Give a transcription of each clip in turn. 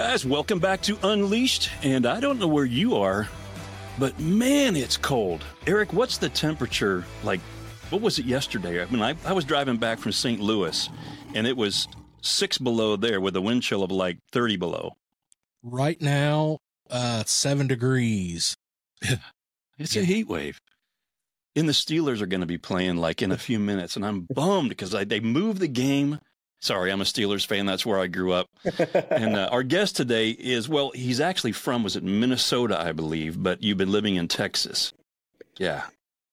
guys? Welcome back to Unleashed. And I don't know where you are, but man, it's cold. Eric, what's the temperature like? What was it yesterday? I mean, I, I was driving back from St. Louis and it was six below there with a wind chill of like 30 below. Right now, uh, seven degrees. it's a heat wave. And the Steelers are going to be playing like in a few minutes. And I'm bummed because they moved the game Sorry, I'm a Steelers fan. That's where I grew up. and uh, our guest today is, well, he's actually from, was it Minnesota, I believe, but you've been living in Texas. Yeah.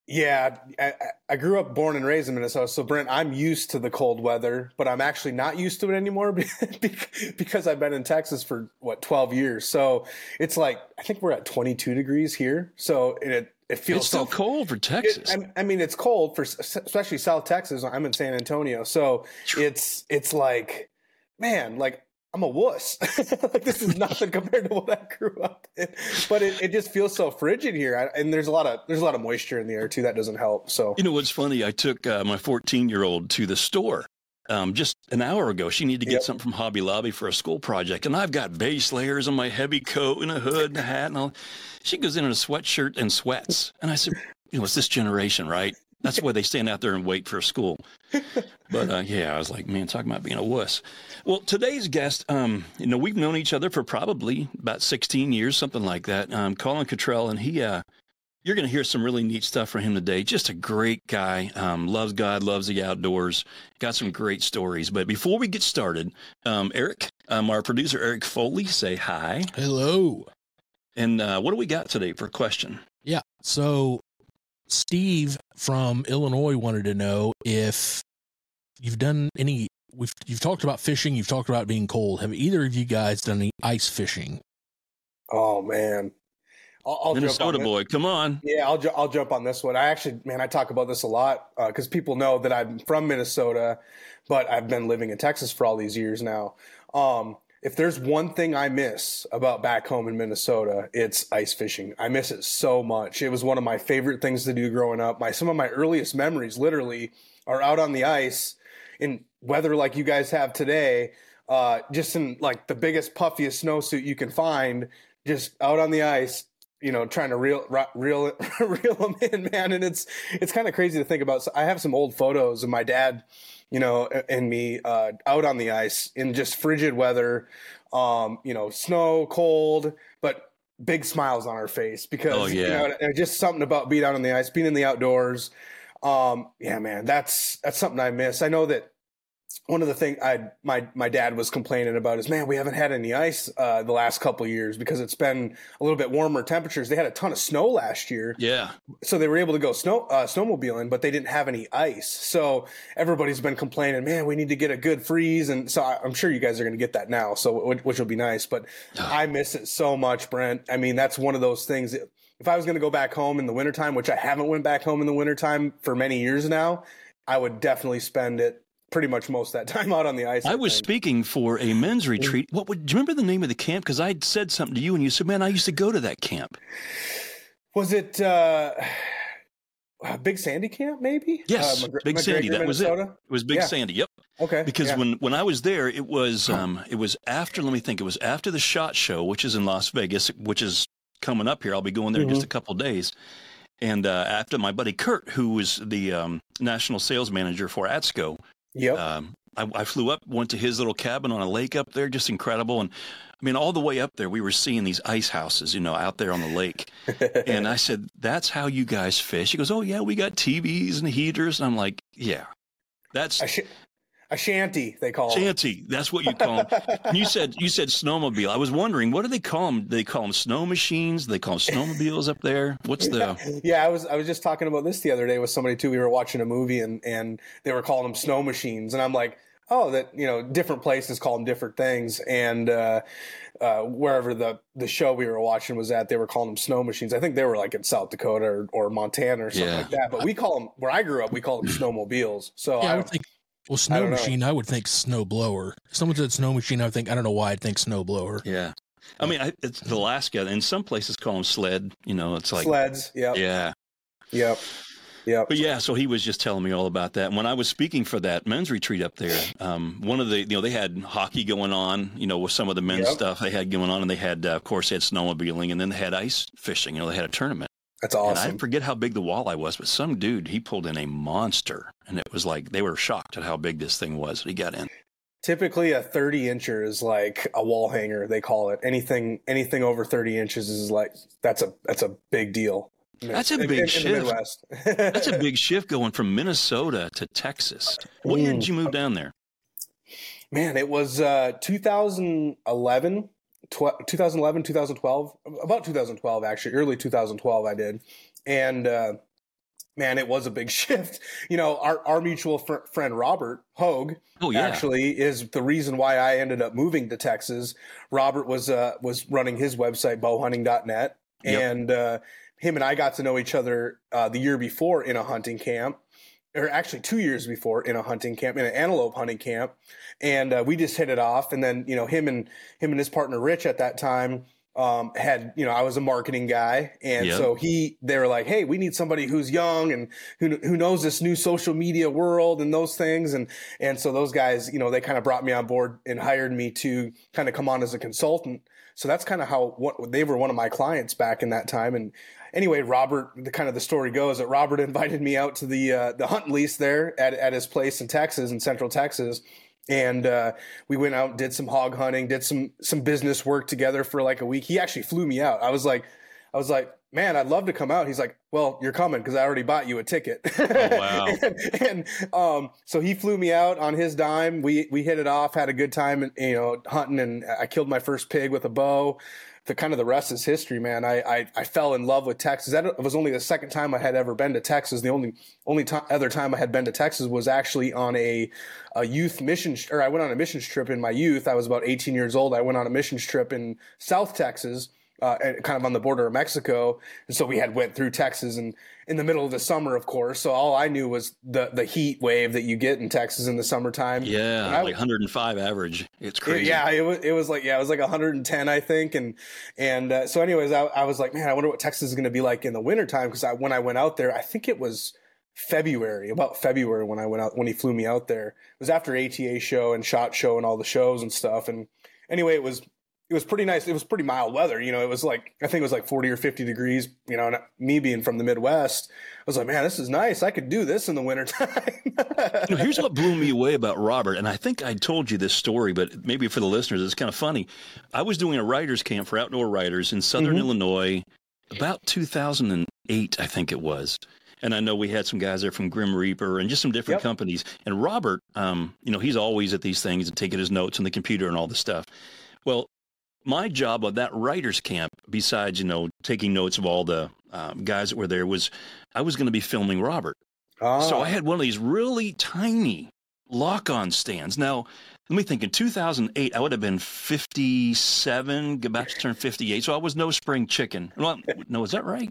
Yeah, I, I, grew up born and raised in Minnesota. So, Brent, I'm used to the cold weather, but I'm actually not used to it anymore because I've been in Texas for what 12 years. So it's like I think we're at 22 degrees here. So it it feels it's so cold for Texas. It, I, I, mean, it's cold for especially South Texas. I'm in San Antonio, so it's it's like, man, like I'm a wuss. like this is nothing compared to what I grew up in. But it, it just feels so frigid here, I, and there's a lot of there's a lot of moisture in the air too. That doesn't help. So you know what's funny? I took uh, my 14 year old to the store um, just an hour ago. She needed to get yep. something from Hobby Lobby for a school project, and I've got base layers on my heavy coat and a hood and a hat and all. She goes in in a sweatshirt and sweats, and I said, "You know, it's this generation, right? That's why they stand out there and wait for school." But uh, yeah, I was like, "Man, talking about being a wuss." Well, today's guest, um, you know, we've known each other for probably about 16 years, something like that. Um, Collin Cottrell, and he uh, you're going to hear some really neat stuff from him today. Just a great guy. Um, loves God, loves the outdoors. Got some great stories. But before we get started, um, Eric, um, our producer, Eric Foley, say hi. Hello. And uh, what do we got today for a question? Yeah. So Steve from Illinois wanted to know if you've done any. We've you've talked about fishing. You've talked about being cold. Have either of you guys done any ice fishing? Oh man, I'll, I'll Minnesota boy, come on. Yeah, I'll ju- I'll jump on this one. I actually, man, I talk about this a lot because uh, people know that I'm from Minnesota, but I've been living in Texas for all these years now. Um, if there's one thing I miss about back home in Minnesota, it's ice fishing. I miss it so much. It was one of my favorite things to do growing up. My some of my earliest memories, literally, are out on the ice in weather like you guys have today. Uh, just in like the biggest, puffiest snowsuit you can find, just out on the ice, you know, trying to reel, reel, reel them in, man. And it's, it's kind of crazy to think about. So I have some old photos of my dad, you know, and me, uh, out on the ice in just frigid weather, um, you know, snow, cold, but big smiles on our face because, oh, yeah. you know, just something about being out on the ice, being in the outdoors. Um, yeah, man, that's, that's something I miss. I know that, one of the things I my my dad was complaining about is man we haven't had any ice uh, the last couple years because it's been a little bit warmer temperatures. They had a ton of snow last year, yeah. So they were able to go snow uh, snowmobiling, but they didn't have any ice. So everybody's been complaining, man, we need to get a good freeze, and so I, am sure you guys are going to get that now, so which will be nice. But I miss it so much, Brent. I mean, that's one of those things. That, if I was going to go back home in the wintertime, which I haven't went back home in the wintertime for many years now, I would definitely spend it pretty much most that time out on the ice. I, I was think. speaking for a men's mm. retreat. What would do you remember the name of the camp? Because I'd said something to you, and you said, "Man, I used to go to that camp." Was it uh, Big Sandy Camp? Maybe. Yes, uh, Big Sandy. That was it. It was Big yeah. Sandy. Yep. Okay. Because yeah. when when I was there, it was um it was after. Let me think. It was after the Shot Show, which is in Las Vegas, which is coming up here. I'll be going there mm-hmm. in just mm-hmm. a couple days. And uh, after my buddy Kurt, who was the um, national sales manager for ATSCO, Yep. Um, I, I, flew up, went to his little cabin on a lake up there, just incredible. And I mean, all the way up there, we were seeing these ice houses, you know, out there on the lake. and I said, "That's how you guys fish." He goes, "Oh yeah, we got TVs and heaters." And I'm like, "Yeah, that's." I, sh- a shanty, they call it shanty. Them. That's what you call them. you said you said snowmobile. I was wondering what do they call them? They call them snow machines. They call them snowmobiles up there. What's the? Yeah, yeah, I was I was just talking about this the other day with somebody too. We were watching a movie and and they were calling them snow machines, and I'm like, oh, that you know, different places call them different things, and uh, uh, wherever the the show we were watching was at, they were calling them snow machines. I think they were like in South Dakota or, or Montana or something yeah. like that. But we call them where I grew up. We call them snowmobiles. So yeah, I, I would think well, snow I machine, I would think snow blower. Someone said snow machine, I would think I don't know why I'd think snow blower. Yeah. I mean, I, it's the Alaska, and some places call them sled. You know, it's like sleds. Yeah. Yeah. Yep. Yeah. But yeah, so he was just telling me all about that. And when I was speaking for that men's retreat up there, um, one of the, you know, they had hockey going on, you know, with some of the men's Yep. stuff they had going on. And they had, uh, of course, they had snowmobiling and then they had ice fishing. You know, they had a tournament. That's awesome. And awesome. I forget how big the walleye was, but some dude, he pulled in a monster. And it was like, they were shocked at how big this thing was that he got in. Typically, a 30 incher is like a wall hanger. They call it anything. Anything over 30 inches is like that's a that's a big deal. That's a big in, in shift. That's a big shift going from Minnesota to Texas. What year did you move down there? Man, it was uh, 2011, tw- 2011, 2012, about 2012 actually, early 2012 I did. And uh, man, it was a big shift. You know, our, our mutual fr- friend Robert Hogue Oh, yeah. actually is the reason why I ended up moving to Texas. Robert was uh, was running his website bowhunting.net Yep. and uh, him and I got to know each other uh, the year before in a hunting camp or actually two years before in a hunting camp in an antelope hunting camp and uh, we just hit it off and then you know him and him and his partner rich at that time um, had you know I was a marketing guy. And Yep. so he they were like hey we need somebody who's young and who who knows this new social media world and those things. And and so those guys you know they kind of brought me on board and hired me to kind of come on as a consultant. So that's kind of how what they were one of my clients back in that time. And anyway robert the kind of the story goes that robert invited me out to the uh, the hunt lease there at, at his place in texas in central texas and uh, we went out did some hog hunting did some some business work together for like a week. He actually flew me out. I was like i was like man i'd love to come out he's like well you're coming because i already bought you a ticket Oh, wow. and, and um, so he flew me out on his dime we we hit it off had a good time and you know hunting and i killed my first pig with a bow the kind of the rest is history, man. I, I, I fell in love with Texas. That was only the second time I had ever been to Texas. The only only ti other time I had been to Texas was actually on a, a youth mission, or I went on a missions trip in my youth. I was about 18 years old. I went on a missions trip in South Texas, uh, kind of on the border of Mexico. And so we had went through Texas and in the middle of the summer, of course. So all I knew was the the heat wave that you get in Texas in the summertime. Yeah, I- like 105 average. It's it- crazy. yeah, it was it was like yeah, it was like 110, I think, and and uh, so anyways, I, I was like, man, I wonder what Texas is going to be like in the wintertime because I, when I went out there, I think it was February, about February when I went out when he flew me out there. It was after ATA show and Shot Show and all the shows and stuff. And anyway, it was it was pretty nice. It was pretty mild weather. You know, it was like I think it was like 40 or 50 degrees. You know, and me being from the Midwest, I was like, man, this is nice. I could do this in the wintertime. You know, here's what blew me away about Robert, and I think I told you this story, but maybe for the listeners, it's kind of funny. I was doing a writers camp for outdoor writers in Southern Mhm. Illinois about 2008, I think it was. And I know we had some guys there from Grim Reaper and just some different Yep. companies. And Robert, um, you know, he's always at these things and taking his notes on the computer and all this stuff. Well, my job of that writers camp, besides you know taking notes of all the um, guys that were there, was I was going to be filming Robert. So Ah, I had one of these really tiny lock-on stands. Now, let me think. In 2008, I would have been 57, about to turn 58. So I was no spring chicken. Well, no, is that right?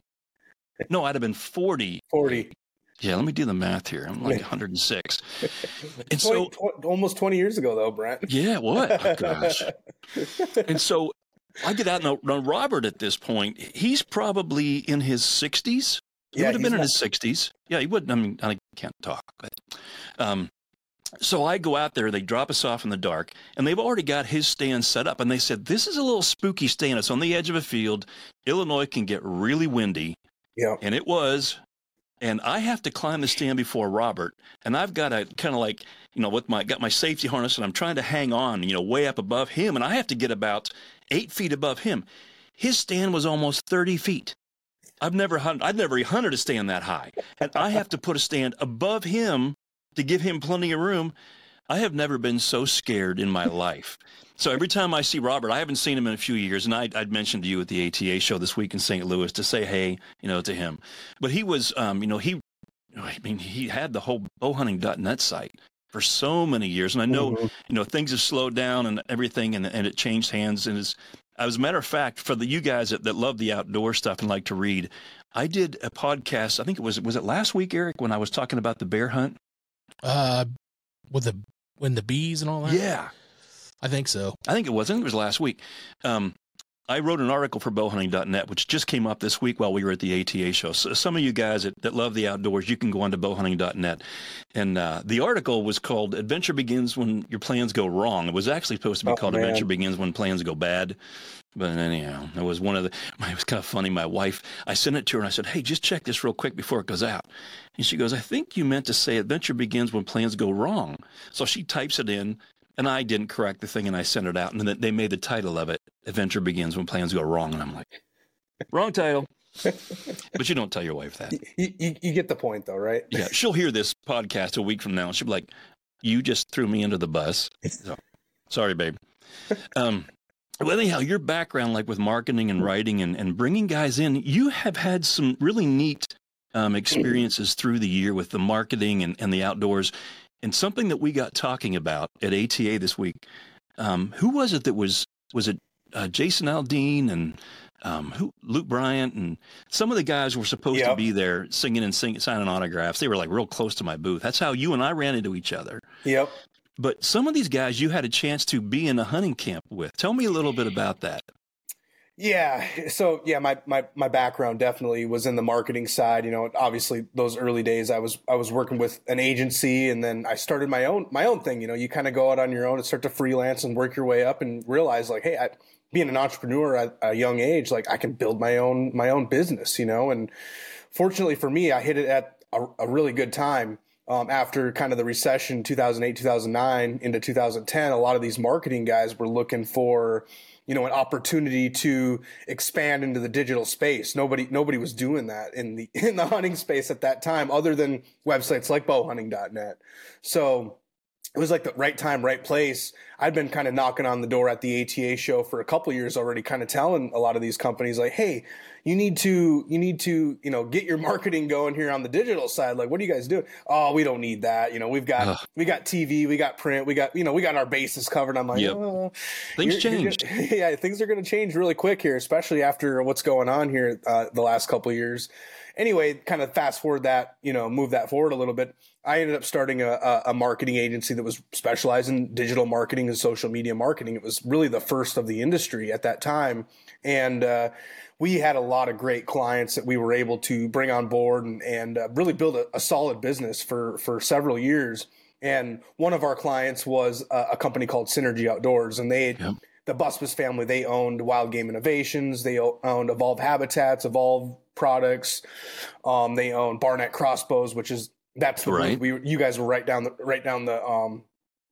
No, I'd have been 40. 40. Yeah, let me do the math here. I'm like 106. And so, tw- almost 20 years ago, though, Brent. yeah, what? Oh, gosh. And so I get out now, now Robert at this point, he's probably in his 60s. He Yeah, would have been in his 60s. Yeah, he wouldn't. I mean, I can't talk, but um, so I go out there. They drop us off in the dark, and they've already got his stand set up. And they said, "This is a little spooky stand. It's on the edge of a field. Illinois can get really windy, Yeah. and it was." And I have to climb the stand before Robert, and I've got to kind of like, you know, with my got my safety harness, and I'm trying to hang on, you know, way up above him, and I have to get about eight feet above him. His stand was almost thirty feet. I've never hunted. I've never hunted a stand that high, and I have to put a stand above him to give him plenty of room. I have never been so scared in my life. So every time I see Robert, I haven't seen him in a few years, and I, I'd mentioned to you at the ATA show this week in St. Louis to say hey, you know, to him. But he was, um, you know, he, I mean, he had the whole bowhunting.net site for so many years, and I know, Mhm. you know, things have slowed down and everything, and and it changed hands, and it's. As a matter of fact, for the you guys that, that love the outdoor stuff and like to read, I did a podcast. I think it was was it last week, Eric, when I was talking about the bear hunt. Uh, with the when the bees and all that. Yeah, I think so. I think it was. I think it was last week. Um, I wrote an article for bowhunting.net, which just came up this week while we were at the ATA show. So some of you guys that, that love the outdoors, you can go on to bowhunting.net. And uh, the article was called Adventure Begins When Your Plans Go Wrong. It was actually supposed to be oh, called man. Adventure Begins When Plans Go Bad. But anyhow, it was one of the, it was kind of funny. My wife, I sent it to her and I said, Hey, just check this real quick before it goes out. And she goes, I think you meant to say adventure begins when plans go wrong. So she types it in and I didn't correct the thing and I sent it out. And then they made the title of it Adventure Begins When Plans Go Wrong. And I'm like, wrong title. but you don't tell your wife that. You, you, you, get the point, though, right? Yeah. She'll hear this podcast a week from now and she'll be like, You just threw me under the bus. So, sorry, babe. Um, well, anyhow, your background, like with marketing and writing and, and bringing guys in, you have had some really neat um, experiences through the year with the marketing and, and the outdoors. And something that we got talking about at ATA this week, um, who was it that was, was it uh, Jason Aldean and um, who, Luke Bryant and some of the guys were supposed yep. to be there singing and singing, signing autographs. They were like real close to my booth. That's how you and I ran into each other. Yep. But some of these guys you had a chance to be in a hunting camp with. Tell me a little bit about that. Yeah. So yeah, my, my, my background definitely was in the marketing side. You know, obviously those early days I was, I was working with an agency and then I started my own, my own thing. You know, you kind of go out on your own and start to freelance and work your way up and realize like, Hey, I, being an entrepreneur at a young age, like I can build my own, my own business, you know, and fortunately for me, I hit it at a, a really good time. Um, after kind of the recession 2008 2009 into 2010 a lot of these marketing guys were looking for you know, an opportunity to expand into the digital space. Nobody, nobody was doing that in the, in the hunting space at that time other than websites like bowhunting.net. So it was like the right time, right place. I'd been kind of knocking on the door at the ATA show for a couple years already, kind of telling a lot of these companies like, "Hey, you need to you need to you know get your marketing going here on the digital side. Like what are you guys doing? Oh we don't need that. You know we've got Ugh. we got tv we got print we got you know we got our bases covered. I'm like yep. oh, things change. yeah things are going to change really quick here especially after what's going on here uh, the last couple years. Anyway kind of fast forward that you know move that forward a little bit I ended up starting a, a, marketing agency that was specialized in digital marketing and social media marketing. It was really the first of the industry at that time. And uh, we had a lot of great clients that we were able to bring on board and, and uh, really build a, a, solid business for, for several years. And one of our clients was a, a company called Synergy Outdoors, and they, yep. the Busbus family, they owned Wild Game Innovations, they owned Evolve Habitats, Evolve Products, um, they owned Barnett Crossbows, which is that's the right. we you guys were right down the right down the um,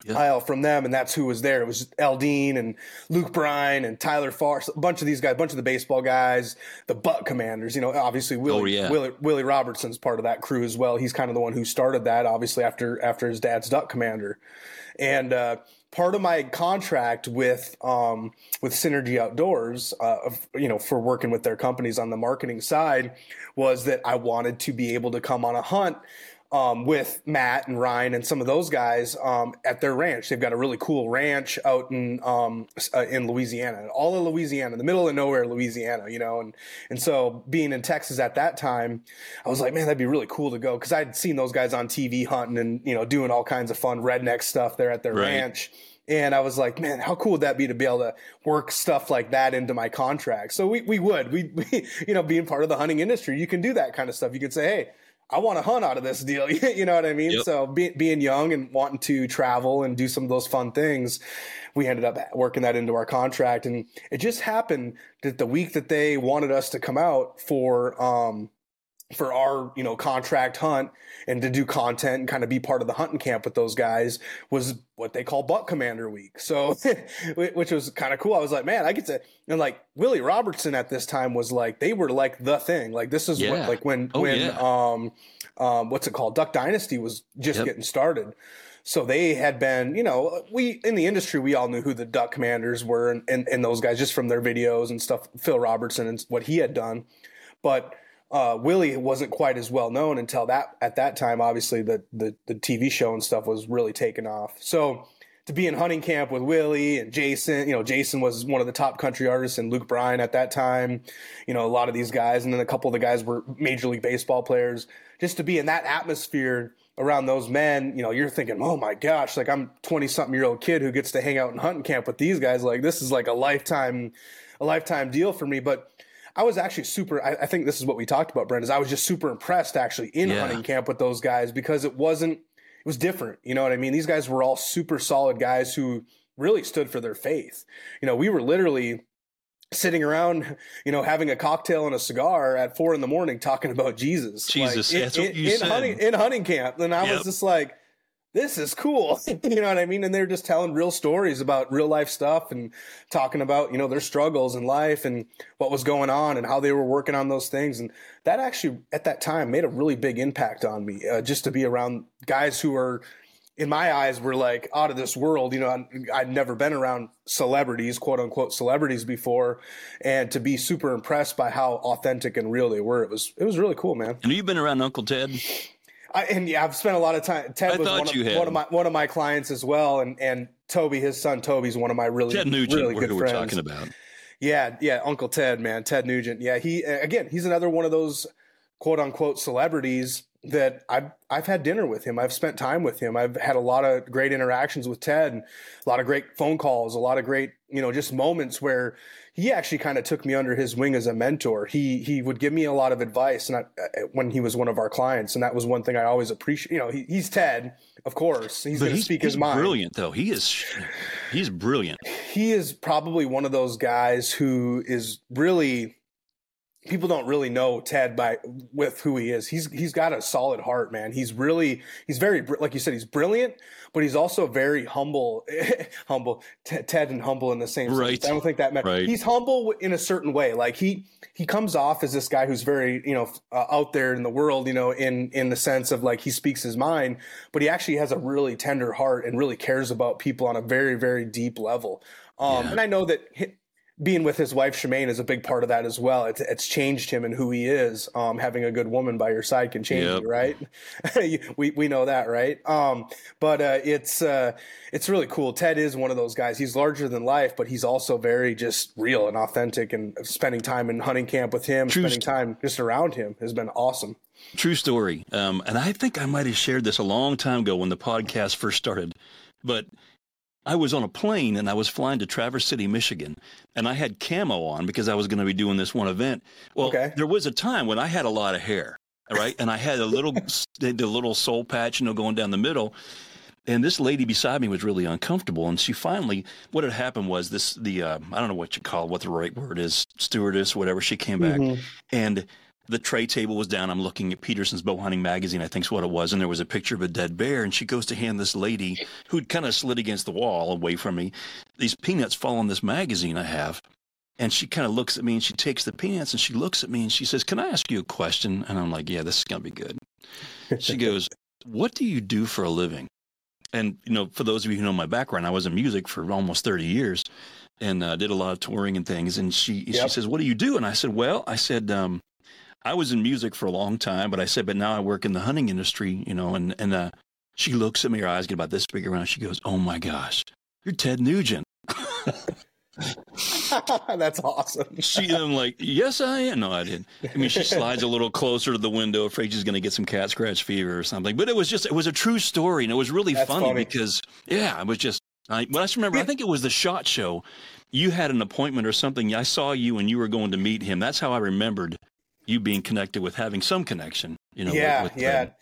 yep. aisle from them, and that's who was there. It was Aldean and Luke Bryan and Tyler Farr, a bunch of these guys, a bunch of the baseball guys, the Buck Commanders. You know, obviously Willie, oh, yeah. Willie, Willie Robertson's part of that crew as well. He's kind of the one who started that, obviously after after his dad's Duck Commander, and uh, part of my contract with um, with Synergy Outdoors, uh, you know, for working with their companies on the marketing side, was that I wanted to be able to come on a hunt um, with Matt and Ryan and some of those guys um, at their ranch. They've got a really cool ranch out in um, uh, in Louisiana, all of Louisiana, the middle of nowhere, Louisiana. You know, and and so being in Texas at that time, I was like, man, that'd be really cool to go because I'd seen those guys on TV hunting and you know doing all kinds of fun redneck stuff there at their right. ranch. And I was like, man, how cool would that be to be able to work stuff like that into my contract? So we, we would, we, we, you know, being part of the hunting industry, you can do that kind of stuff. You can say, Hey, I want to hunt out of this deal. you know what I mean? Yep. So be, being young and wanting to travel and do some of those fun things, we ended up working that into our contract. And it just happened that the week that they wanted us to come out for, um, for our you know contract hunt and to do content and kind of be part of the hunting camp with those guys was what they call buck commander week so which was kind of cool i was like man i get to and like willie robertson at this time was like they were like the thing like this is yeah. what like when oh, when yeah. um um what's it called duck dynasty was just yep. getting started so they had been, you know, we in the industry we all knew who the Duck Commanders were and, and, and those guys just from their videos and stuff. Phil Robertson and what he had done, but uh, Willie wasn't quite as well known until that at that time. Obviously, the, the the TV show and stuff was really taken off. So to be in hunting camp with Willie and Jason, you know, Jason was one of the top country artists and Luke Bryan at that time. You know, a lot of these guys, and then a couple of the guys were Major League Baseball players. Just to be in that atmosphere around those men, you know, you're thinking, oh my gosh, like I'm 20 something year old kid who gets to hang out in hunting camp with these guys. Like this is like a lifetime a lifetime deal for me. But I was actually super. I, I think this is what we talked about, Brent. Is I was just super impressed actually in Yeah. hunting camp with those guys because it wasn't. It was different. You know what I mean? These guys were all super solid guys who really stood for their faith. You know, we were literally sitting around, you know, having a cocktail and a cigar at four in the morning talking about Jesus. Jesus, in, that's what in, you in said. hunting in hunting camp. And I Yep. was just like, this is cool. you know what I mean? And they're just telling real stories about real life stuff and talking about, you know, their struggles in life and what was going on and how they were working on those things. And that actually, at that time, made a really big impact on me uh, just to be around guys who are, in my eyes, were like out of this world. You know, I'd never been around celebrities, quote unquote celebrities before. And to be super impressed by how authentic and real they were, it was, it was really cool, man. And you've been around Uncle Ted? I, and yeah, I've spent a lot of time. Ted I was one of, one of my one of my clients as well, and and Toby, his son Toby's one of my really Ted Nugent, really who good we're friends. talking about. Yeah, yeah, Uncle Ted, man, Ted Nugent. Yeah, he again, he's another one of those quote unquote celebrities that I've I've had dinner with him. I've spent time with him. I've had a lot of great interactions with Ted, and a lot of great phone calls, a lot of great you know just moments where he actually kind of took me under his wing as a mentor. He he would give me a lot of advice, and I, uh, when he was one of our clients, and that was one thing I always appreciate. You know, he, he's Ted, of course. He's going to speak he's his mind brilliant, though. He is, he's brilliant. he is probably one of those guys who is really people don't really know Ted by with who he is. He's he's got a solid heart, man. He's really he's very like you said he's brilliant, but he's also very humble humble T- Ted and humble in the same Right. sense. I don't think that matters. Right. he's humble in a certain way. Like he he comes off as this guy who's very, you know, uh, out there in the world, you know, in in the sense of like he speaks his mind, but he actually has a really tender heart and really cares about people on a very very deep level. Um Yeah. and I know that being with his wife Shemane is a big part of that as well. It's it's changed him and who he is. Um, having a good woman by your side can change Yep. you, right? we we know that, right? Um, but uh, it's uh, it's really cool. Ted is one of those guys. He's larger than life, but he's also very just real and authentic. And spending time in hunting camp with him, True spending time just around him, has been awesome. True story. Um, and I think I might have shared this a long time ago when the podcast first started. But I was on a plane and I was flying to Traverse City, Michigan, and I had camo on because I was going to be doing this one event. Well, Okay. there was a time when I had a lot of hair, right? And I had a little, the little soul patch, you know, going down the middle. And this lady beside me was really uncomfortable. And she finally, what had happened was this, the, uh, I don't know what you call it, what the right word is, stewardess, whatever. She came back and the tray table was down. I'm looking at Petersen's Bow Hunting Magazine, I think's what it was, and there was a picture of a dead bear. And she goes to hand this lady who'd kind of slid against the wall away from me. These peanuts fall on this magazine I have. And she kind of looks at me and she takes the peanuts and she looks at me and she says, Can I ask you a question? And I'm like, Yeah, this is going to be good. She goes, What do you do for a living? And, you know, for those of you who know my background, I was in music for almost 30 years and uh, did a lot of touring and things. And she, she says, What do you do? And I said, Well, I said, um, I was in music for a long time, but I said, but now I work in the hunting industry, you know, and, and, uh, she looks at me, her eyes get about this big around. She goes, Oh my gosh, you're Ted Nugent. That's awesome. She, I'm like, Yes, I am. No, I didn't. I mean, she slides a little closer to the window, afraid she's going to get some cat scratch fever or something. But it was just, it was a true story. And it was really funny, funny. because, yeah, it was just, I, when I just remember, I think it was the shot show. You had an appointment or something. I saw you and you were going to meet him. That's how I remembered you being connected with having some connection, you know, yeah, with, yeah, Ted.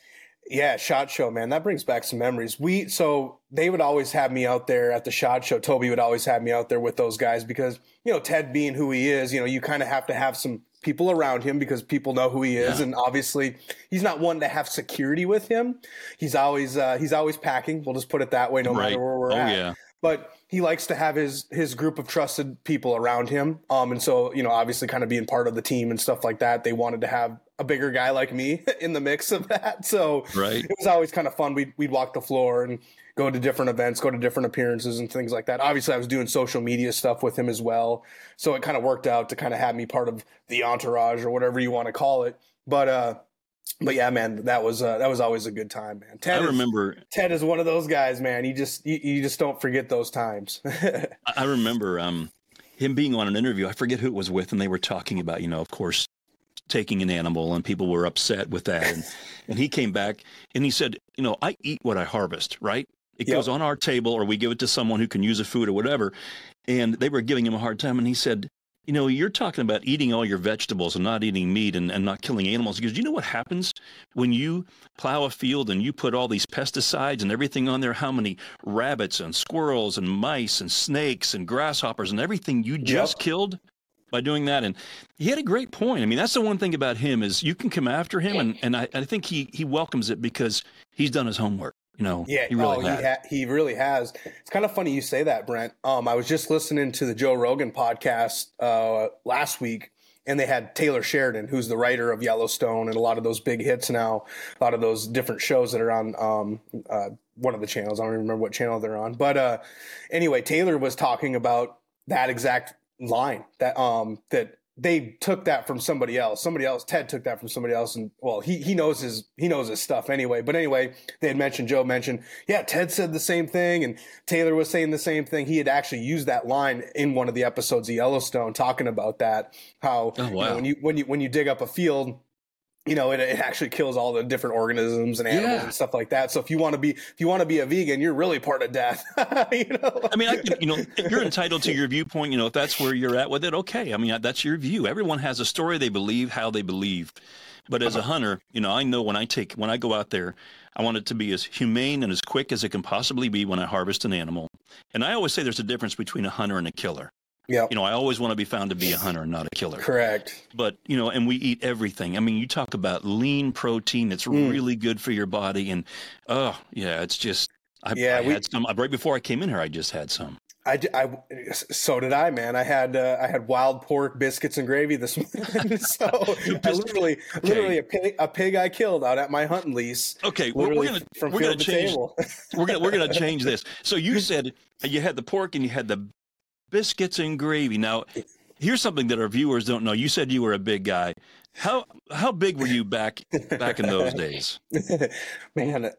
yeah. Shot show, man. That brings back some memories. We so they would always have me out there at the shot show. Toby would always have me out there with those guys because you know Ted being who he is, you know, you kind of have to have some people around him because people know who he is, Yeah. and obviously he's not one to have security with him. He's always uh, he's always packing. We'll just put it that way, no Right. matter where we're Oh, at yeah. but he likes to have his his group of trusted people around him. Um, and so you know, obviously, kind of being part of the team and stuff like that, they wanted to have a bigger guy like me in the mix of that. So Right. it was always kind of fun. We'd we'd walk the floor and go to different events, go to different appearances and things like that. Obviously, I was doing social media stuff with him as well, so it kind of worked out to kind of have me part of the entourage or whatever you want to call it. But uh, but yeah, man, that was uh, that was always a good time, man. Ted I is- remember, Ted is one of those guys, man. You just you, you just don't forget those times. I remember um, him being on an interview. I forget who it was with, and they were talking about, you know, of course, taking an animal, and people were upset with that. And, and he came back and he said, you know, I eat what I harvest, right? It Yep. goes on our table, or we give it to someone who can use the food or whatever. And they were giving him a hard time, and he said, you know, you're talking about eating all your vegetables and not eating meat and, and not killing animals. Because you know what happens when you plow a field and you put all these pesticides and everything on there? How many rabbits and squirrels and mice and snakes and grasshoppers and everything you just yep. killed by doing that? And he had a great point. I mean, that's the one thing about him is you can come after him, and, and I, I think he, he welcomes it because he's done his homework. You know, yeah, he really, oh, he, ha- he, really has. It's kind of funny you say that, Brent. Um, I was just listening to the Joe Rogan podcast uh, last week, and they had Taylor Sheridan, who's the writer of Yellowstone and a lot of those big hits now, a lot of those different shows that are on um, uh, one of the channels. I don't even remember what channel they're on, but uh, anyway, Taylor was talking about that exact line that um that they took that from somebody else. Somebody else, Ted took that from somebody else, and well, he he knows his he knows his stuff anyway. But anyway, they had mentioned Joe mentioned, yeah, Ted said the same thing, and Taylor was saying the same thing. He had actually used that line in one of the episodes of Yellowstone, talking about that how oh, wow. you know, when you when you when you dig up a field you know, it, it actually kills all the different organisms and animals yeah. and stuff like that. So if you want to be, if you want to be a vegan, you're really part of death. you know? I mean, I can, you know, you're entitled to your viewpoint. You know, if that's where you're at with it, okay. I mean, that's your view. Everyone has a story they believe, how they believe. But as a hunter, you know, I know when I take, when I go out there, I want it to be as humane and as quick as it can possibly be when I harvest an animal. And I always say there's a difference between a hunter and a killer. Yeah. You know, I always want to be found to be a hunter, not a killer. Correct. But, you know, and we eat everything. I mean, you talk about lean protein that's mm. really good for your body. And, oh, yeah, it's just, I, yeah, I we, had some right before I came in here. I just had some. I, I, so did I, man. I had uh, I had wild pork biscuits and gravy this morning. so I literally, okay. literally a pig, a pig I killed out at my hunting lease. Okay, we're, we're gonna we're gonna change. we're gonna we're gonna change this. So you said you had the pork and you had the biscuits and gravy. Now, here's something that our viewers don't know. You said you were a big guy. How how big were you back back in those days? Man, it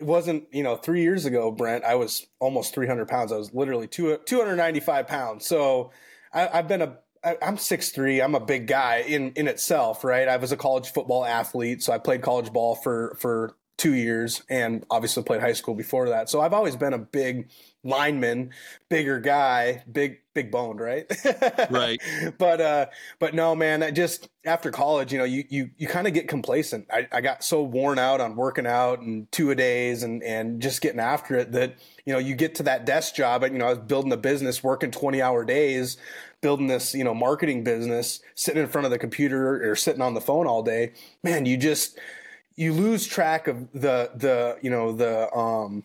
wasn't you know three years ago, Brent. I was almost 300 pounds. I was literally two, 295 pounds. So I, I've been a I'm six three. I'm a big guy in in itself, right? I was a college football athlete, so I played college ball for for two years, and obviously played high school before that. So I've always been a big lineman, bigger guy, big big boned, right? right. But uh but no, man, I just after college, you know, you you you kind of get complacent. I, I got so worn out on working out and two a days and and just getting after it that, you know, you get to that desk job and you know, I was building a business, working 20 hour days, building this, you know, marketing business, sitting in front of the computer or sitting on the phone all day. Man, you just you lose track of the the you know the um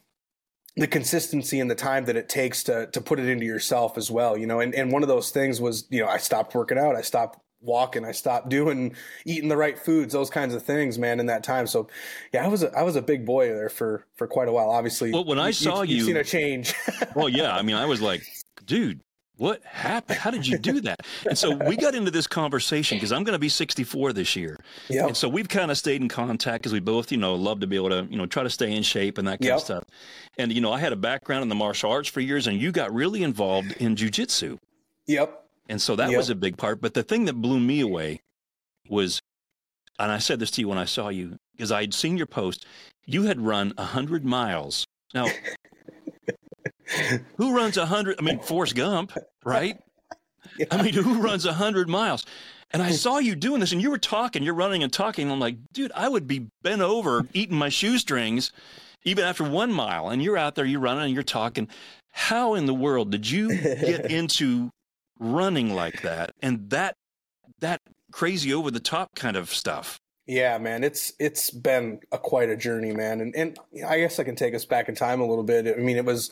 the consistency and the time that it takes to to put it into yourself as well, you know. And and one of those things was, you know, I stopped working out, I stopped walking, I stopped doing eating the right foods, those kinds of things, man, in that time. So, yeah, I was a, I was a big boy there for for quite a while. Obviously, well, when I saw you, you've seen a change. well, yeah, I mean, I was like, dude, what happened? How did you do that? And so we got into this conversation because I'm going to be 64 this year. Yep. And so we've kind of stayed in contact because we both, you know, love to be able to, you know, try to stay in shape and that kind yep. of stuff. And, you know, I had a background in the martial arts for years and you got really involved in jujitsu. Yep. And so that yep. was a big part. But the thing that blew me away was, and I said this to you when I saw you, because I'd seen your post, you had run 100 miles. Now, who runs a hundred? I mean, Forrest Gump, right? Yeah. I mean, who runs a hundred miles? And I saw you doing this, and you were talking, you're running and talking. And I'm like, dude, I would be bent over eating my shoestrings even after one mile. And you're out there, you're running, and you're talking. How in the world did you get into running like that and that that crazy over the top kind of stuff? Yeah, man, it's it's been a quite a journey, man, and and I guess I can take us back in time a little bit. I mean, it was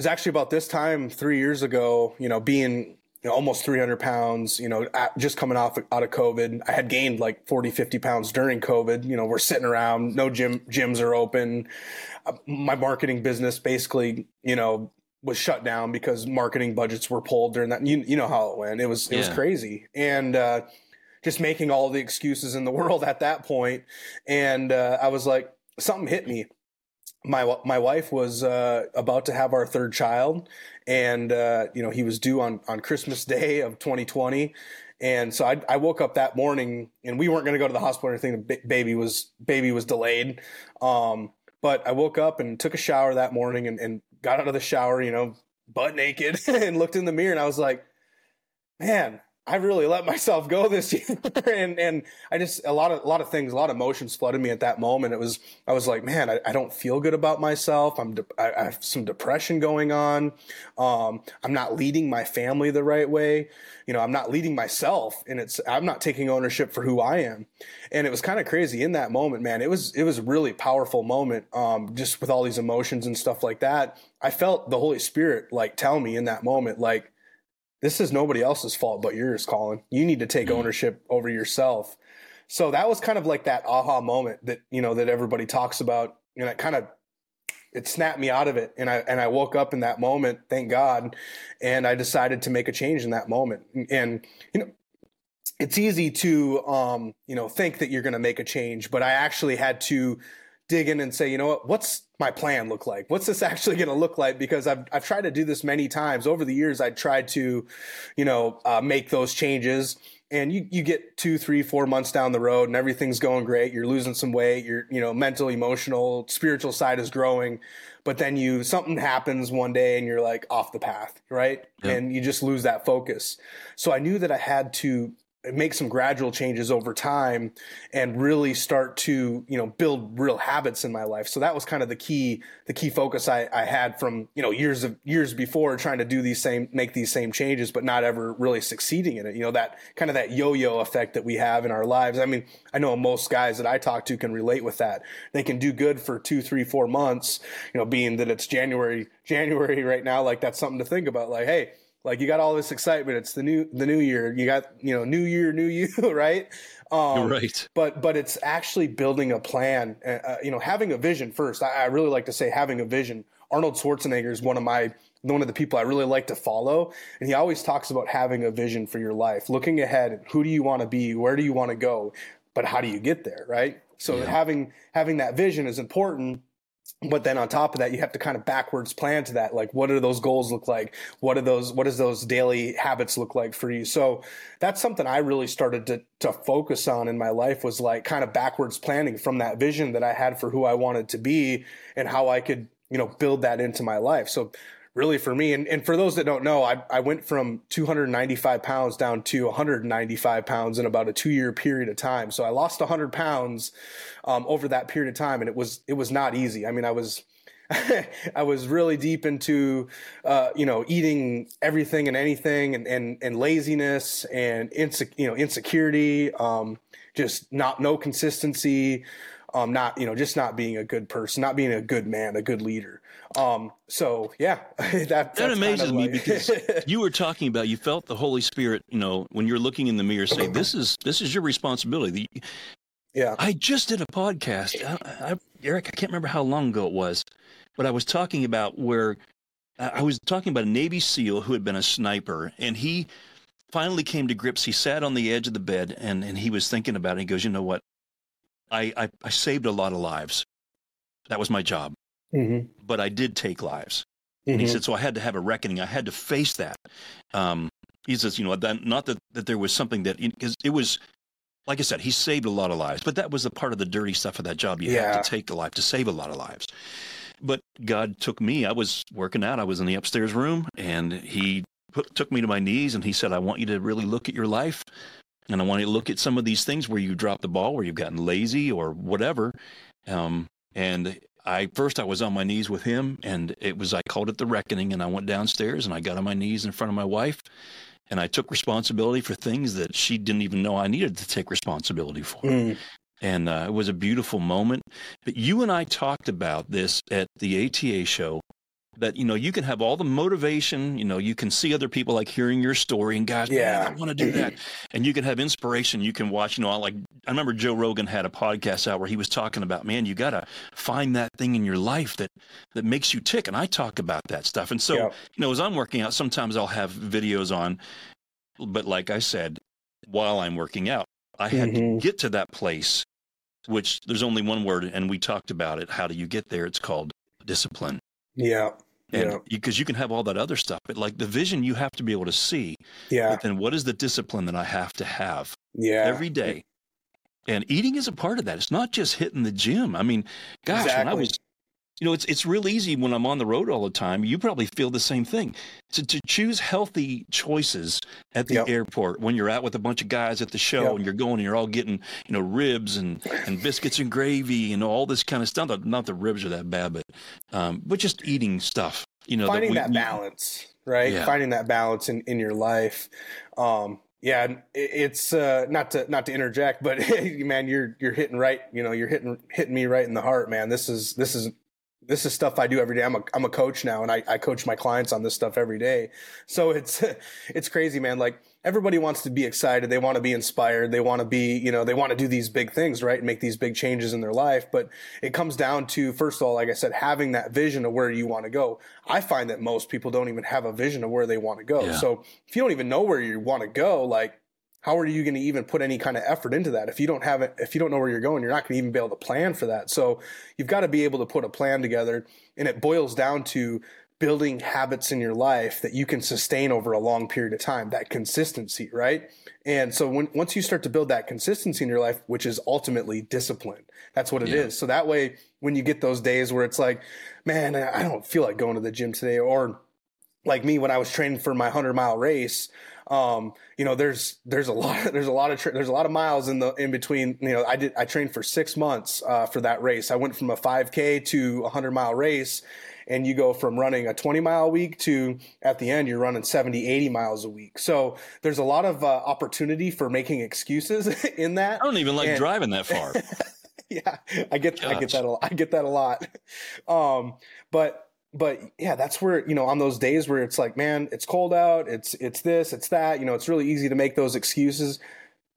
was actually about this time three years ago. You know, being you know, almost 300 pounds, you know, just coming off out of COVID. I had gained like 40, 50 pounds during COVID. You know, we're sitting around, no gym, gyms are open. Uh, my marketing business basically, you know, was shut down because marketing budgets were pulled during that. You, you know how it went. It was, it yeah. was crazy. And, uh, just making all the excuses in the world at that point. And uh, I was like, something hit me. My my wife was uh, about to have our third child, and uh, you know he was due on on Christmas Day of 2020. And so I, I woke up that morning, and we weren't going to go to the hospital or anything. The baby was baby was delayed. Um, but I woke up and took a shower that morning, and, and got out of the shower, you know, butt naked, and looked in the mirror, and I was like, man, I really let myself go this year, and and I just a lot of a lot of things, a lot of emotions flooded me at that moment. It was I was like, man, I, I don't feel good about myself. I'm de- I, I, have some depression going on. Um, I'm not leading my family the right way. You know, I'm not leading myself, and it's I'm not taking ownership for who I am. And it was kind of crazy in that moment, man. It was it was a really powerful moment, um, just with all these emotions and stuff like that. I felt the Holy Spirit like tell me in that moment, like this is nobody else's fault but yours, Collin. You need to take mm-hmm. ownership over yourself. So that was kind of like that aha moment that, you know, that everybody talks about. And it kind of, it snapped me out of it. And I, and I woke up in that moment, thank God. And I decided to make a change in that moment. And, you know, it's easy to, um, you know, think that you're going to make a change, but I actually had to dig in and say, you know what, what's my plan look like? What's this actually going to look like? Because I've, I've tried to do this many times over the years. I tried to, you know, uh, make those changes and you, you get two, three, four months down the road and everything's going great. You're losing some weight. Your, you know, mental, emotional, spiritual side is growing, but then you, something happens one day and you're like off the path, right? Yep. And you just lose that focus. So I knew that I had to make some gradual changes over time and really start to you know build real habits in my life. So that was kind of the key the key focus I, I had from you know years of years before trying to do these same make these same changes but not ever really succeeding in it. You know that kind of that yo-yo effect that we have in our lives. I mean i know most guys that i talk to can relate with that. They can do good for two three four months you know being that it's january january right now like that's something to think about. Like hey like you got all this excitement. It's the new the new year. You got you know new year, new you, right? Um, right. But but it's actually building a plan. Uh, uh, you know, having a vision first. I, I, really like to say having a vision. Arnold Schwarzenegger is one of my one of the people I really like to follow, and he always talks about having a vision for your life, looking ahead. Who do you want to be? Where do you want to go? But how do you get there? Right. So yeah. having having that vision is important but then on top of that you have to kind of backwards plan to that. Like what do those goals look like? What are those what does those daily habits look like for you? So that's something i really started to to focus on in my life was like kind of backwards planning from that vision that i had for who i wanted to be and how i could you know build that into my life. So really for me. And, and for those that don't know, I, I went from 295 pounds down to 195 pounds in about a two year period of time. So I lost 100 pounds um, over that period of time, and it was it was not easy. I mean, I was. I was really deep into, uh, you know, eating everything and anything, and and, and laziness and inse- you know insecurity, um, just not no consistency, um, not you know just not being a good person, not being a good man, a good leader. Um, so yeah, that that amazes me because you were talking about you felt the Holy Spirit. You know, when you're looking in the mirror, say this is this is your responsibility. Yeah, I just did a podcast, I, I, Eric. I can't remember how long ago it was, but I was talking about where I was talking about a Navy SEAL who had been a sniper, and he finally came to grips. He sat on the edge of the bed and and he was thinking about it. He goes, you know what? I, I, I saved a lot of lives. That was my job. Mm-hmm. But I did take lives. Mm-hmm. And he mm-hmm. said, so I had to have a reckoning. I had to face that. Um, he says, you know, that, not that, that there was something that, because it was, like I said, he saved a lot of lives, but that was a part of the dirty stuff of that job. You yeah. had to take the life to save a lot of lives. But God took me. I was working out. I was in the upstairs room, and he put, took me to my knees, and he said, "I want you to really look at your life and I want to look at some of these things where you dropped the ball, where you've gotten lazy or whatever. Um, and I first I was on my knees with him, and it was I called it the reckoning, and I went downstairs and I got on my knees in front of my wife, and I took responsibility for things that she didn't even know I needed to take responsibility for. Mm. And uh, it was a beautiful moment. But you and I talked about this at the ATA show that you know you can have all the motivation you know you can see other people like hearing your story and guys yeah i want to do that. And you can have inspiration you can watch you know I like i remember joe rogan had a podcast out where he was talking about man you got to find that thing in your life that that makes you tick and i talk about that stuff. And so yeah. you know as i'm working out sometimes i'll have videos on but like i said while i'm working out i had mm-hmm. to get to that place which there's only one word and we talked about it how do you get there? It's called discipline. Yeah and because you, you, can have all that other stuff but like the vision you have to be able to see yeah. but then what is the discipline that i have to have yeah. every day? And eating is a part of that. It's not just hitting the gym. I mean gosh exactly. when i was you know, it's it's real easy when I'm on the road all the time. You probably feel the same thing. To to choose healthy choices at the Yep. airport when you're out with a bunch of guys at the show Yep. and you're going and you're all getting you know ribs and and biscuits and gravy and all this kind of stuff. Not- the ribs are that bad, but um, but just eating stuff. You know, finding we- that balance, right? Yeah. Finding that balance in, in your life. Um, yeah, it's uh, not to not to interject, but man, you're you're hitting right. You know, you're hitting hitting me right in the heart, man. This is this is this is stuff I do every day. I'm a I'm a coach now, and I, I coach my clients on this stuff every day. So it's it's crazy, man. Like everybody wants to be excited. They want to be inspired. They want to be, you know, they want to do these big things, right? And make these big changes in their life. But it comes down to, first of all, like I said, having that vision of where you want to go. I find that most people don't even have a vision of where they want to go. Yeah. So if you don't even know where you want to go, like, how are you going to even put any kind of effort into that if you don't have it if you don't know where you're going you're not going to even be able to plan for that so you've got to be able to put a plan together and it boils down to building habits in your life that you can sustain over a long period of time that consistency right and so when once you start to build that consistency in your life which is ultimately discipline that's what it is. Yeah. so that way when you get those days where it's like man i don't feel like going to the gym today or like me when i was training for my 100 mile race um, you know, there's there's a lot there's a lot of tra- there's a lot of miles in the in between. You know, I did I trained for six months uh, for that race. I went from a 5K to a 100 mile race, and you go from running a 20 mile a week to at the end you're running 70 80 miles a week. So there's a lot of uh, opportunity for making excuses in that. I don't even like And- driving that far. yeah, I get I get that a. I get that a lot. Um, but but yeah, that's where you know on those days where it's like, man, it's cold out, it's it's this, it's that. You know, it's really easy to make those excuses.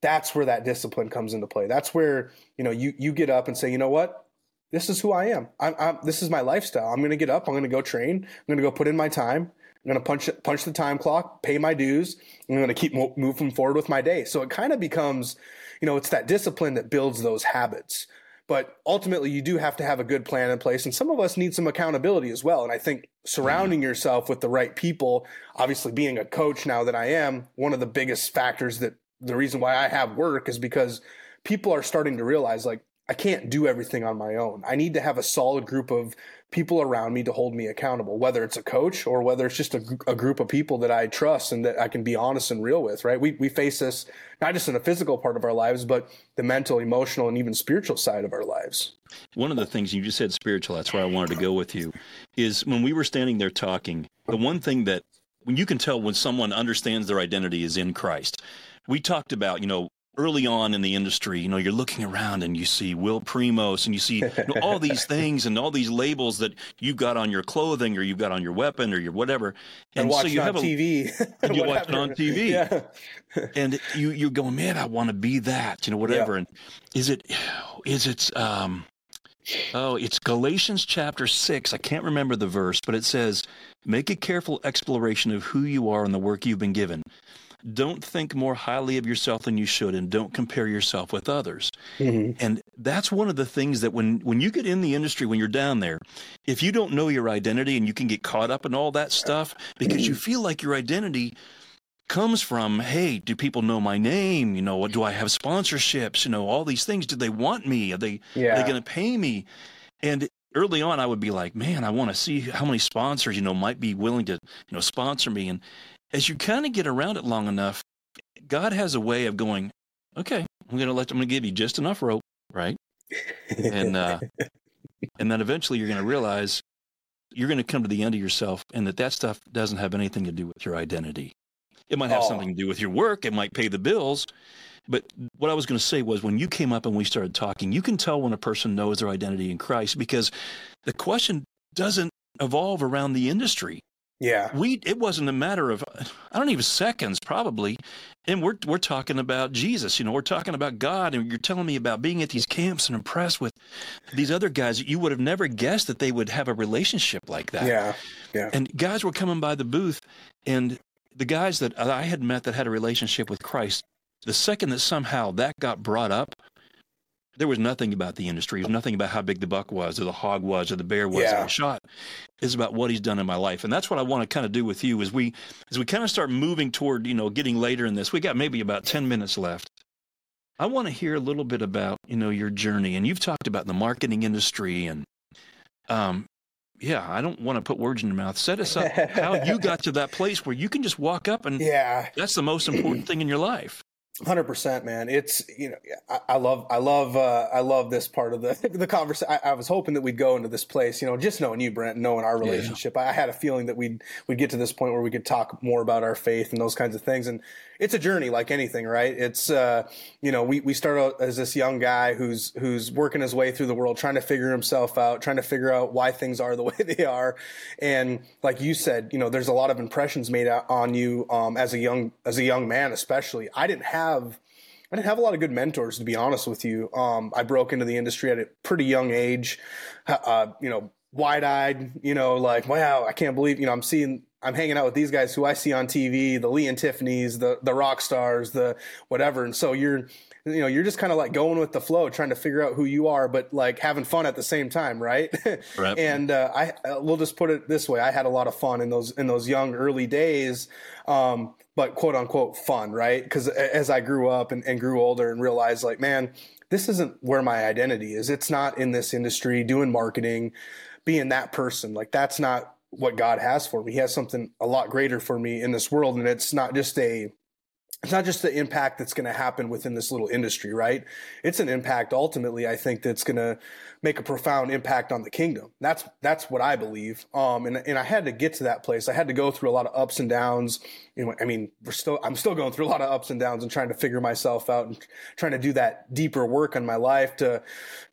That's where that discipline comes into play. That's where you know you you get up and say, you know what, this is who I am. I'm, I'm this is my lifestyle. I'm going to get up. I'm going to go train. I'm going to go put in my time. I'm going to punch punch the time clock, pay my dues. I'm going to keep mo- moving forward with my day. So it kind of becomes, you know, it's that discipline that builds those habits. But ultimately, you do have to have a good plan in place. And some of us need some accountability as well. And I think surrounding yourself with the right people, obviously being a coach now that I am, one of the biggest factors that the reason why I have work is because people are starting to realize like, I can't do everything on my own. I need to have a solid group of people around me to hold me accountable, whether it's a coach or whether it's just a, a group of people that I trust and that I can be honest and real with, right? We, we face this not just in the physical part of our lives, but the mental, emotional, and even spiritual side of our lives. One of the things you just said spiritual, that's where I wanted to go with you, is when we were standing there talking, the one thing that when you can tell when someone understands their identity is in Christ. We talked about, you know, early on in the industry, you know, you're looking around and you see Will Primos and you see you know, all these things and all these labels that you've got on your clothing or you've got on your weapon or your whatever. And, so you have a, TV. and you watch it on TV. Yeah. and you you're going, man, I want to be that, you know, whatever. And is it is it um oh, it's Galatians chapter six. I can't remember the verse, but it says, "Make a careful exploration of who you are and the work you've been given." Don't think more highly of yourself than you should, and don't compare yourself with others. Mhm. And that's one of the things that when when you get in the industry, when you're down there, if you don't know your identity and you can get caught up in all that stuff because you feel like your identity comes from, hey, do people know my name? You know, what do I have sponsorships? You know, all these things. Do they want me? Are they Yeah. are they going to pay me? And early on, I would be like, man, I want to see how many sponsors you know might be willing to you know sponsor me. And as you kind of get around it long enough, God has a way of going, okay, I'm going to let I'm going to give you just enough rope, right? And uh, and then eventually you're going to realize you're going to come to the end of yourself, and that that stuff doesn't have anything to do with your identity. It might have Oh. something to do with your work. It might pay the bills. But what I was going to say was when you came up and we started talking, you can tell when a person knows their identity in Christ because the question doesn't evolve around the industry. Yeah. We it wasn't a matter of I don't even seconds probably, and we're we're talking about Jesus. You know, we're talking about God, and you're telling me about being at these camps and impressed with these other guys. That you would have never guessed that they would have a relationship like that. Yeah. Yeah. And guys were coming by the booth, and the guys that I had met that had a relationship with Christ, the second that somehow that got brought up, there was nothing about the industry. Was nothing about how big the buck was, or the hog was, or the bear was that Yeah. I shot. It's about what he's done in my life, and that's what I want to kind of do with you. As we as we kind of start moving toward you know getting later in this, we got maybe about ten minutes left. I want to hear a little bit about you know your journey, and you've talked about the marketing industry and um, yeah, I don't want to put words in your mouth. Set us up how you got to that place where you can just walk up and yeah, that's the most important thing in your life. Hundred percent, man. It's you know, I, I love, I love, uh, I love this part of the the conversation. I, was hoping that we'd go into this place, you know, just knowing you, Brent, knowing our relationship. Yeah. I had a feeling that we'd we'd get to this point where we could talk more about our faith and those kinds of things. And it's a journey like anything, right? It's uh, you know, we we start out as this young guy who's who's working his way through the world, trying to figure himself out, trying to figure out why things are the way they are. And like you said, you know, there's a lot of impressions made on you um, as a young as a young man, especially. I didn't have I didn't have a lot of good mentors, to be honest with you. Um, I broke into the industry at a pretty young age, uh, you know, wide eyed, you know, like, wow, I can't believe, you know, I'm seeing I'm hanging out with these guys who I see on TV, the Lee and Tiffany's, the the rock stars, the whatever. And so you're you know, you're just kind of like going with the flow, trying to figure out who you are, but like having fun at the same time, right? right. and uh, I uh, we'll just put it this way: I had a lot of fun in those in those young early days, um, but quote unquote fun, right? Because as I grew up and, and grew older and realized, like, man, this isn't where my identity is. It's not in this industry doing marketing, being that person. Like that's not what God has for me. He has something a lot greater for me in this world. And it's not just a, it's not just the impact that's going to happen within this little industry, right? It's an impact ultimately, I think, that's going to make a profound impact on the kingdom. That's that's what I believe. Um, and and I had to get to that place. I had to go through a lot of ups and downs. You know, I mean, we're still I'm still going through a lot of ups and downs and trying to figure myself out and trying to do that deeper work on my life to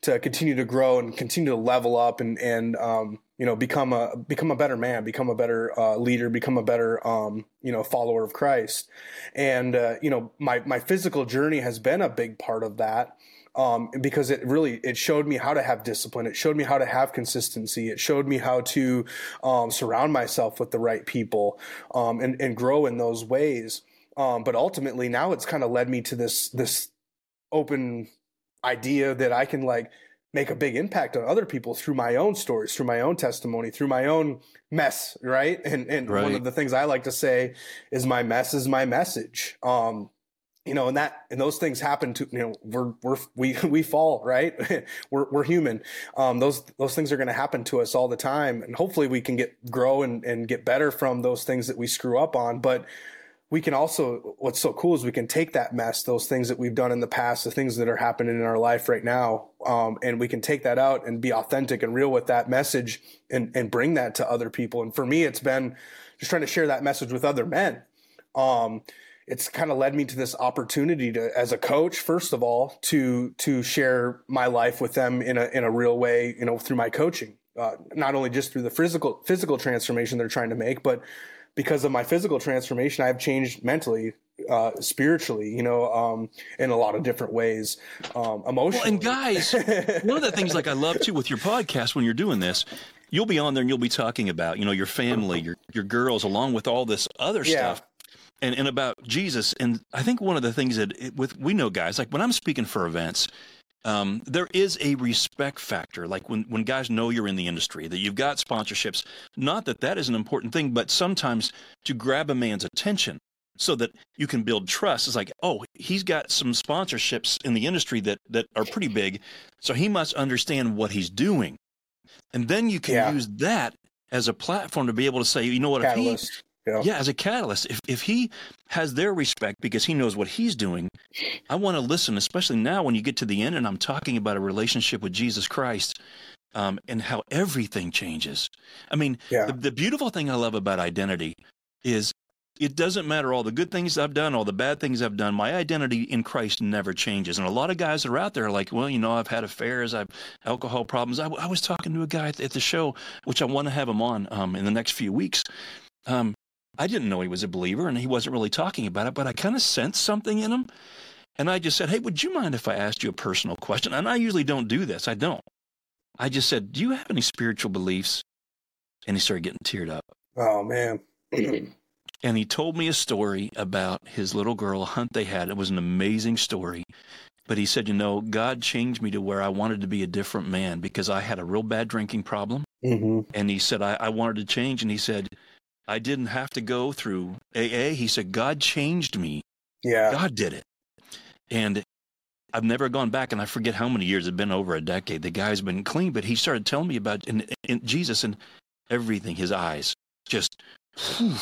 to continue to grow and continue to level up and and um, you know become a become a better man become a better uh, leader become a better um, you know follower of christ. And uh, you know my my physical journey has been a big part of that um, because it really it showed me how to have discipline. It showed me how to have consistency. It showed me how to um, surround myself with the right people um, and, and grow in those ways. Um, but ultimately now it's kind of led me to this this open idea that i can like make a big impact on other people through my own stories, through my own testimony, through my own mess, right? And and right. one of the things I like to say is my mess is my message. Um, you know, and that and those things happen to you know we're we're we we fall right. we're we're human. Um, those those things are going to happen to us all the time, and hopefully we can get grow and and get better from those things that we screw up on. But we can also what's so cool is we can take that mess those things that we've done in the past the things that are happening in our life right now um, and we can take that out and be authentic and real with that message and, and bring that to other people. And for me it's been just trying to share that message with other men. Um, it's kind of led me to this opportunity to as a coach first of all to to share my life with them in a in a real way you know through my coaching. Uh, not only just through the physical physical transformation they're trying to make but because of my physical transformation, I've changed mentally, uh, spiritually, you know, um, in a lot of different ways, um, emotionally. Well, and guys, one of the things like I love too with your podcast when you're doing this, you'll be on there and you'll be talking about, you know, your family, your your girls, along with all this other yeah. stuff. And, and about Jesus, and I think one of the things that it, with we know guys like when I'm speaking for events, um, there is a respect factor. Like when, when guys know you're in the industry, that you've got sponsorships, not that that is an important thing, but sometimes to grab a man's attention so that you can build trust. is like, oh, he's got some sponsorships in the industry that, that are pretty big. So he must understand what he's doing. And then you can yeah. use that as a platform to be able to say, you know what, Catalyst. if he yeah. yeah, as a catalyst, if if he has their respect because he knows what he's doing, I want to listen, especially now when you get to the end and I'm talking about a relationship with Jesus Christ um, and how everything changes. I mean, yeah. the, the beautiful thing I love about identity is it doesn't matter all the good things I've done, all the bad things I've done. My identity in Christ never changes. And a lot of guys that are out there are like, well, you know, I've had affairs, I've alcohol problems. I, I was talking to a guy at the show, which I want to have him on um, in the next few weeks. Um, I didn't know he was a believer and he wasn't really talking about it, but I kind of sensed something in him. And I just said, Hey, would you mind if I asked you a personal question? And I usually don't do this. I don't. I just said, Do you have any spiritual beliefs? And he started getting teared up. Oh, man. and he told me a story about his little girl, a hunt they had. It was an amazing story. But he said, You know, God changed me to where I wanted to be a different man because I had a real bad drinking problem. Mm-hmm. And he said, I, I wanted to change. And he said, I didn't have to go through AA. He said, God changed me. Yeah. God did it. And I've never gone back, and I forget how many years. It's been over a decade. The guy's been clean, but he started telling me about in, in Jesus, and everything, his eyes, just. whew.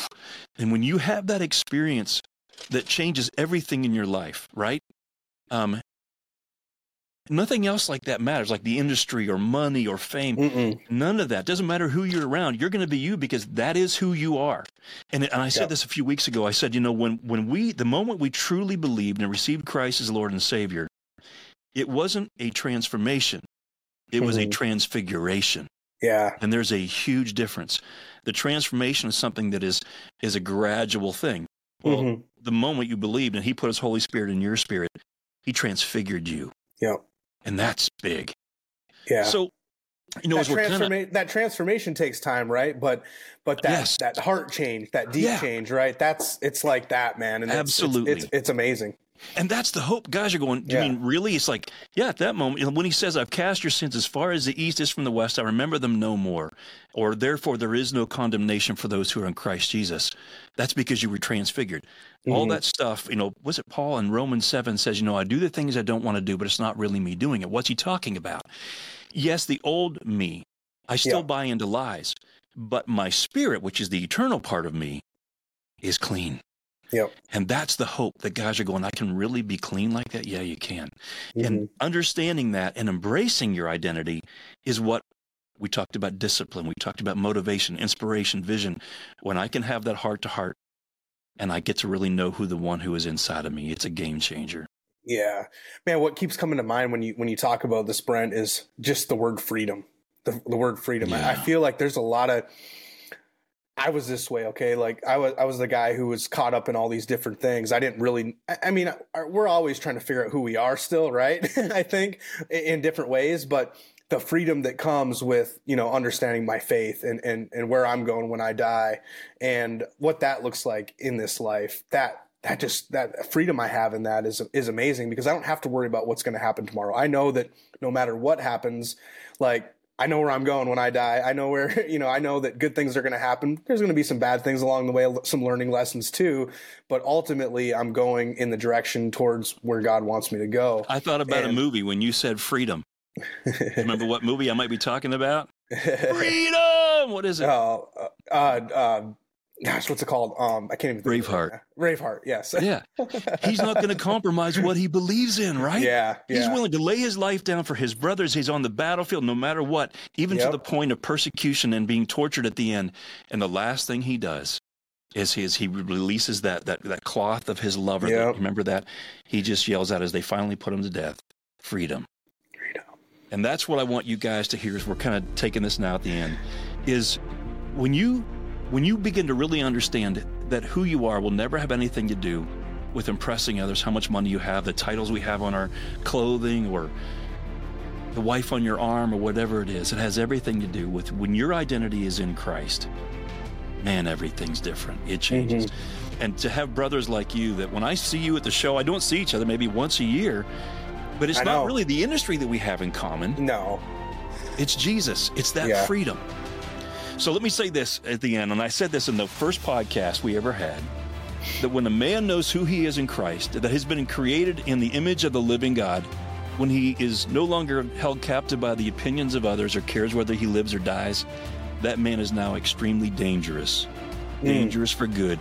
And when you have that experience that changes everything in your life, right? Um, nothing else like that matters, like the industry or money or fame. Mm-mm. None of that. Doesn't matter who you're around. You're going to be you because that is who you are. And, and I said Yeah. this a few weeks ago. I said, you know, when, when we, the moment we truly believed and received Christ as Lord and Savior, it wasn't a transformation. It was a Mhm. transfiguration. Yeah. And there's a huge difference. The transformation is something that is, is a gradual thing. Well, Mhm. the moment you believed and he put his Holy Spirit in your spirit, he transfigured you. Yep. And that's big. Yeah. So, you know, that, as we're kind of, that transformation takes time, right? But but that Yes. that heart change, that deep Yeah. change, right? That's it's like that, man. And it's- it's- Absolutely. it's, it's, amazing. And that's the hope. Guys are going, do Yeah. you mean really? It's like, yeah, at that moment, when he says, I've cast your sins as far as the east is from the west, I remember them no more. Or therefore, there is no condemnation for those who are in Christ Jesus. That's because you were transfigured. All Mhm. that stuff, you know, was it Paul in Romans 7 says, you know, I do the things I don't want to do, but it's not really me doing it. What's he talking about? Yes, the old me, I still Yeah. buy into lies, but my spirit, which is the eternal part of me, is clean. Yep. And that's the hope that guys are going, I can really be clean like that? Yeah, you can. Mhm. And understanding that and embracing your identity is what we talked about discipline. We talked about motivation, inspiration, vision. When I can have that heart to heart and I get to really know who the one who is inside of me, it's a game changer. Yeah, man. What keeps coming to mind when you when you talk about this, Brent, is just the word freedom. The, the word freedom. I, I feel like there's a lot of. I was this way, okay. Like I was, I was the guy who was caught up in all these different things. I didn't really. I, I mean, we're always trying to figure out who we are, still, right? I think in, in different ways, but the freedom that comes with you know understanding my faith and and and where I'm going when I die, and what that looks like in this life. That that just that freedom I have in that is is amazing because I don't have to worry about what's going to happen tomorrow. I know that no matter what happens, like I know where I'm going when I die. I know where you know I know that good things are going to happen. There's going to be some bad things along the way, some learning lessons too, but ultimately I'm going in the direction towards where God wants me to go. I thought about a movie when you said freedom. Remember what movie I might be talking about? Freedom! What is it? Oh, uh, uh, gosh, what's it called? Um, I can't even. think of it Braveheart. Braveheart. Yes. Yeah. He's not going to compromise what he believes in, right? Yeah. He's willing to lay his life down for his brothers. He's on the battlefield no matter what, even to the point of persecution and being tortured at the end. And the last thing he does is his, he releases that, that, that cloth of his lover. that- remember that? He just yells out as they finally put him to death freedom. Freedom. And that's what I want you guys to hear as we're kind of taking this now at the end is when you when you begin to really understand that who you are will never have anything to do with impressing others, how much money you have, the titles we have on our clothing or the wife on your arm or whatever it is. It has everything to do with when your identity is in Christ. Man, everything's different. It changes. Mm-hmm. And to have brothers like you that when I see you at the show, I don't see each other maybe once a year, but it's I not know. really the industry that we have in common. No. It's Jesus. It's that Yeah. freedom. So let me say this at the end, and I said this in the first podcast we ever had that when a man knows who he is in Christ, that has been created in the image of the living God, when he is no longer held captive by the opinions of others or cares whether he lives or dies, that man is now extremely dangerous. Mm. Dangerous for good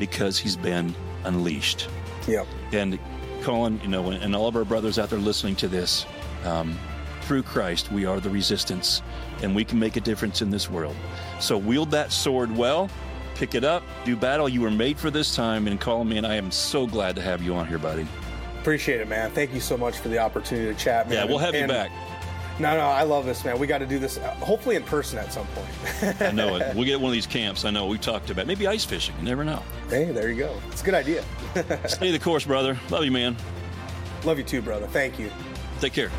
because he's been unleashed. Yep. And Collin, you know, and all of our brothers out there listening to this, um, through Christ, we are the resistance, and we can make a difference in this world. So wield that sword well, pick it up, do battle. You were made for this time, and Collin, man, I am so glad to have you on here, buddy. Appreciate it, man. Thank you so much for the opportunity to chat, man. Yeah, we'll have you And- back. No, no, I love this, man. We got to do this, uh, hopefully in person at some point. I know it. We'll get one of these camps. I know we talked about maybe ice fishing. You never know. hey, there you go. It's a good idea. Stay the course, brother. Love you, man. love you too, brother. Thank you. Take care.